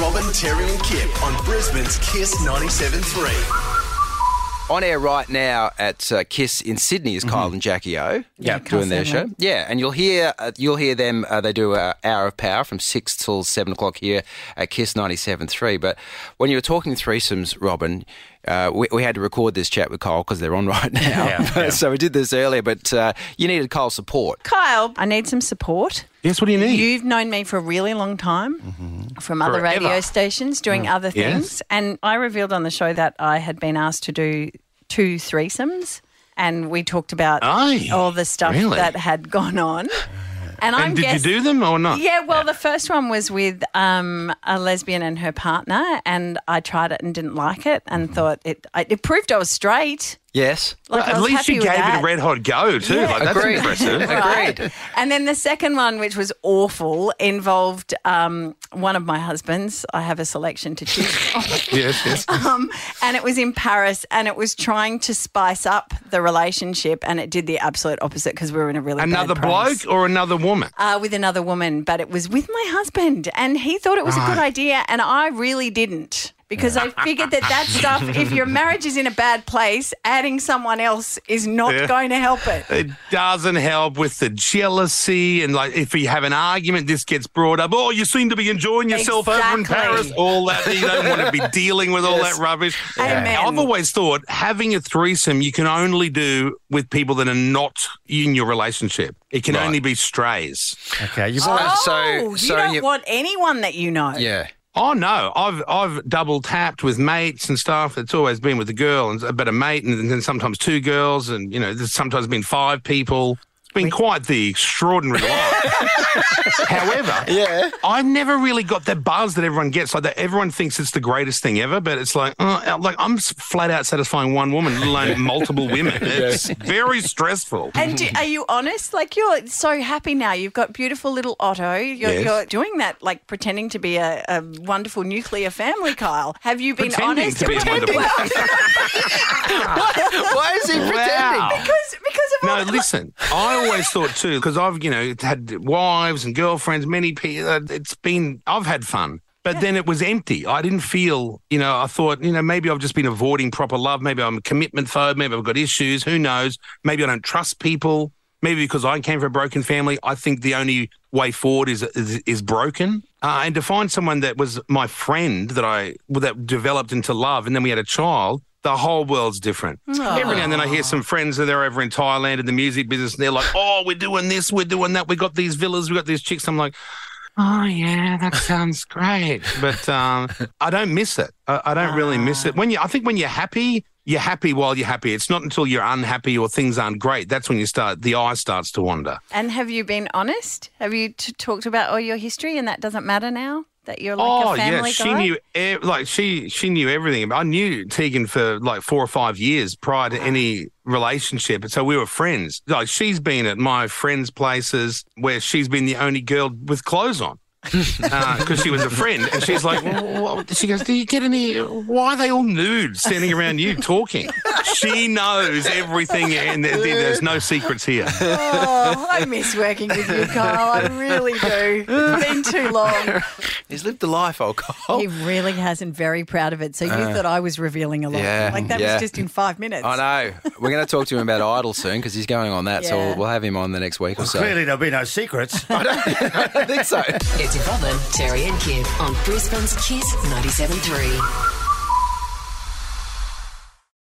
Robin, Terry, and Kip on Brisbane's KIIS 97.3. On air right now at uh, KIIS in Sydney is Kyle and Jackie O. Yeah. doing their show. Yeah, and you'll hear uh, you'll hear them. Uh, they do an hour of power from six till seven o'clock here at KIIS ninety seven three. But when you were talking threesomes, Robin, uh, we, we had to record this chat with Kyle because they're on right now. Yeah, yeah. so we did this earlier, but uh, you needed Kyle's support. Kyle, I need some support. Yes, what do you need? You've known me for a really long time from other Forever. radio stations doing other Yes. things. And I revealed on the show that I had been asked to do two threesomes. And we talked about Aye, all the stuff really? that had gone on. And, I'm and did guess- you do them or not? Yeah, well, the first one was with um, a lesbian and her partner, and I tried it and didn't like it, and Mm-hmm. thought it. It proved I was straight. Yes. Like, I At least happy you gave that. it a red hot go too. Yeah. Like that's Agreed. impressive. Agreed. And then the second one, which was awful, involved um, one of my husbands. I have a selection to choose from. yes, yes. um, and it was in Paris, and it was trying to spice up the relationship, and it did the absolute opposite because we were in a really Another bad bloke or another woman? Uh, with another woman, but it was with my husband, and he thought it was a good idea, and I really didn't. Because I figured that that stuff, if your marriage is in a bad place, adding someone else is not Yeah. going to help it. It doesn't help with the jealousy and like if you have an argument, this gets brought up. Oh, you seem to be enjoying yourself over in Paris. All that you don't want to be dealing with all that rubbish. Amen. I've always thought having a threesome you can only do with people that are not in your relationship. It can Right. only be strays. Okay, you've Oh, got so- you don't you- want anyone that you know. Yeah. Oh no, I've I've double tapped with mates and stuff. It's always been with a girl and a but a mate, and then sometimes two girls, and you know, there's sometimes been five people. It's been quite the extraordinary life. However, Yeah. I've never really got that buzz that everyone gets. Like that, everyone thinks it's the greatest thing ever, but it's like, uh, like I'm flat out satisfying one woman, let alone multiple women. It's very stressful. And do, are you honest? Like you're so happy now. You've got beautiful little Otto. You're, Yes. you're doing that, like pretending to be a, a wonderful nuclear family, Kyle. Have you been Pretending honest? to be a Pretending- wonderful- Why is he pretending? because because of No, listen. I always thought too because I've you know had wives and girlfriends. Many people. Uh, it's been. I've had fun. But then it was empty. I didn't feel, you know, I thought, you know, maybe I've just been avoiding proper love. Maybe I'm a commitment phobe. Maybe I've got issues. Who knows? Maybe I don't trust people. Maybe because I came from a broken family, I think the only way forward is is, is broken. Uh, and to find someone that was my friend that I that developed into love, and then we had a child. The whole world's different. Every now and then I hear some friends that they're over in Thailand in the music business, and they're like, "Oh, we're doing this, we're doing that. We got these villas, we got these chicks." I'm like, "Oh yeah, that sounds great," but um, I don't miss it. I, I don't really miss it. When you, I think when you're happy, you're happy while you're happy. It's not until you're unhappy or things aren't great that's when you start. The eye starts to wander. And have you been honest? Have you t- talked about all your history, and that doesn't matter now that you're like oh a yeah, she guy? knew like she she knew everything. I knew Tegan for like four or five years prior to any relationship, and so we were friends. Like she's been at my friends' places where she's been the only girl with clothes on. Ah, because she was a friend, and she's like, well, what? she goes, "Do you get any? Why are they all nude standing around you talking?" She knows everything, and there- there's no secrets here. Oh, I miss working with you, Kyle. I really do. It's been too long. He's lived a life, old Kyle. He really hasn't. Very proud of it. So you uh, thought I was revealing a lot. yeah, like that yeah. was just in five minutes. I know. We're going to talk to him about Idol soon because he's going on that. So we'll, we'll have him on the next week or so. clearly there'll be no secrets. I don't think so. It's Robin, Terry, and Kip on Brisbane's KIIS 97.3.